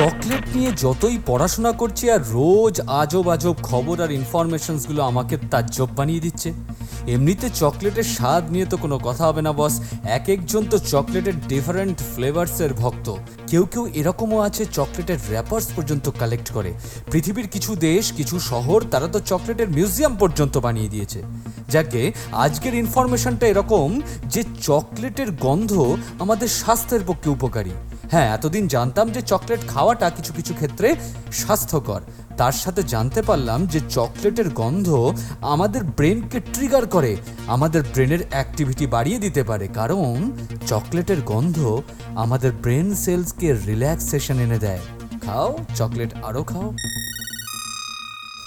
Chocolate নিয়ে যতই পড়াশোনা করছি আর রোজ আজব আজব খবর আর ইনফরমেশনসগুলো আমাকে তাজ্জব বানিয়ে দিচ্ছে। এমনিতে চকলেটের স্বাদ নিয়ে তো কোনো কথা হবে না বস এক একজন তো চকলেটের ডিফারেন্ট ফ্লেভার্সের ভক্ত। কেউ কেউ এরকমও আছে চকলেটের র্যাপার্স পর্যন্ত কালেক্ট করে। পৃথিবীর কিছু দেশ, কিছু শহর, তারা তো চকলেটের মিউজিয়াম পর্যন্ত বানিয়ে দিয়েছে। যাকে আজকের ইনফরমেশনটা এরকম যে চকলেটের গন্ধ আমাদের স্বাস্থ্যের পক্ষে উপকারী। হ্যাঁ এতদিন জানতাম যে চকলেট খাওয়াটা কিছু কিছু ক্ষেত্রে স্বাস্থ্যকর। তার সাথে জানতে পারলাম যে চকলেটের গন্ধ আমাদের ব্রেনকে ট্রিগার করে, আমাদের ব্রেনের অ্যাক্টিভিটি বাড়িয়ে দিতে পারে। কারণ চকলেটের গন্ধ আমাদের ব্রেন সেলসকে রিল্যাক্সেশন এনে দেয়। খাও, চকলেট আরও খাও।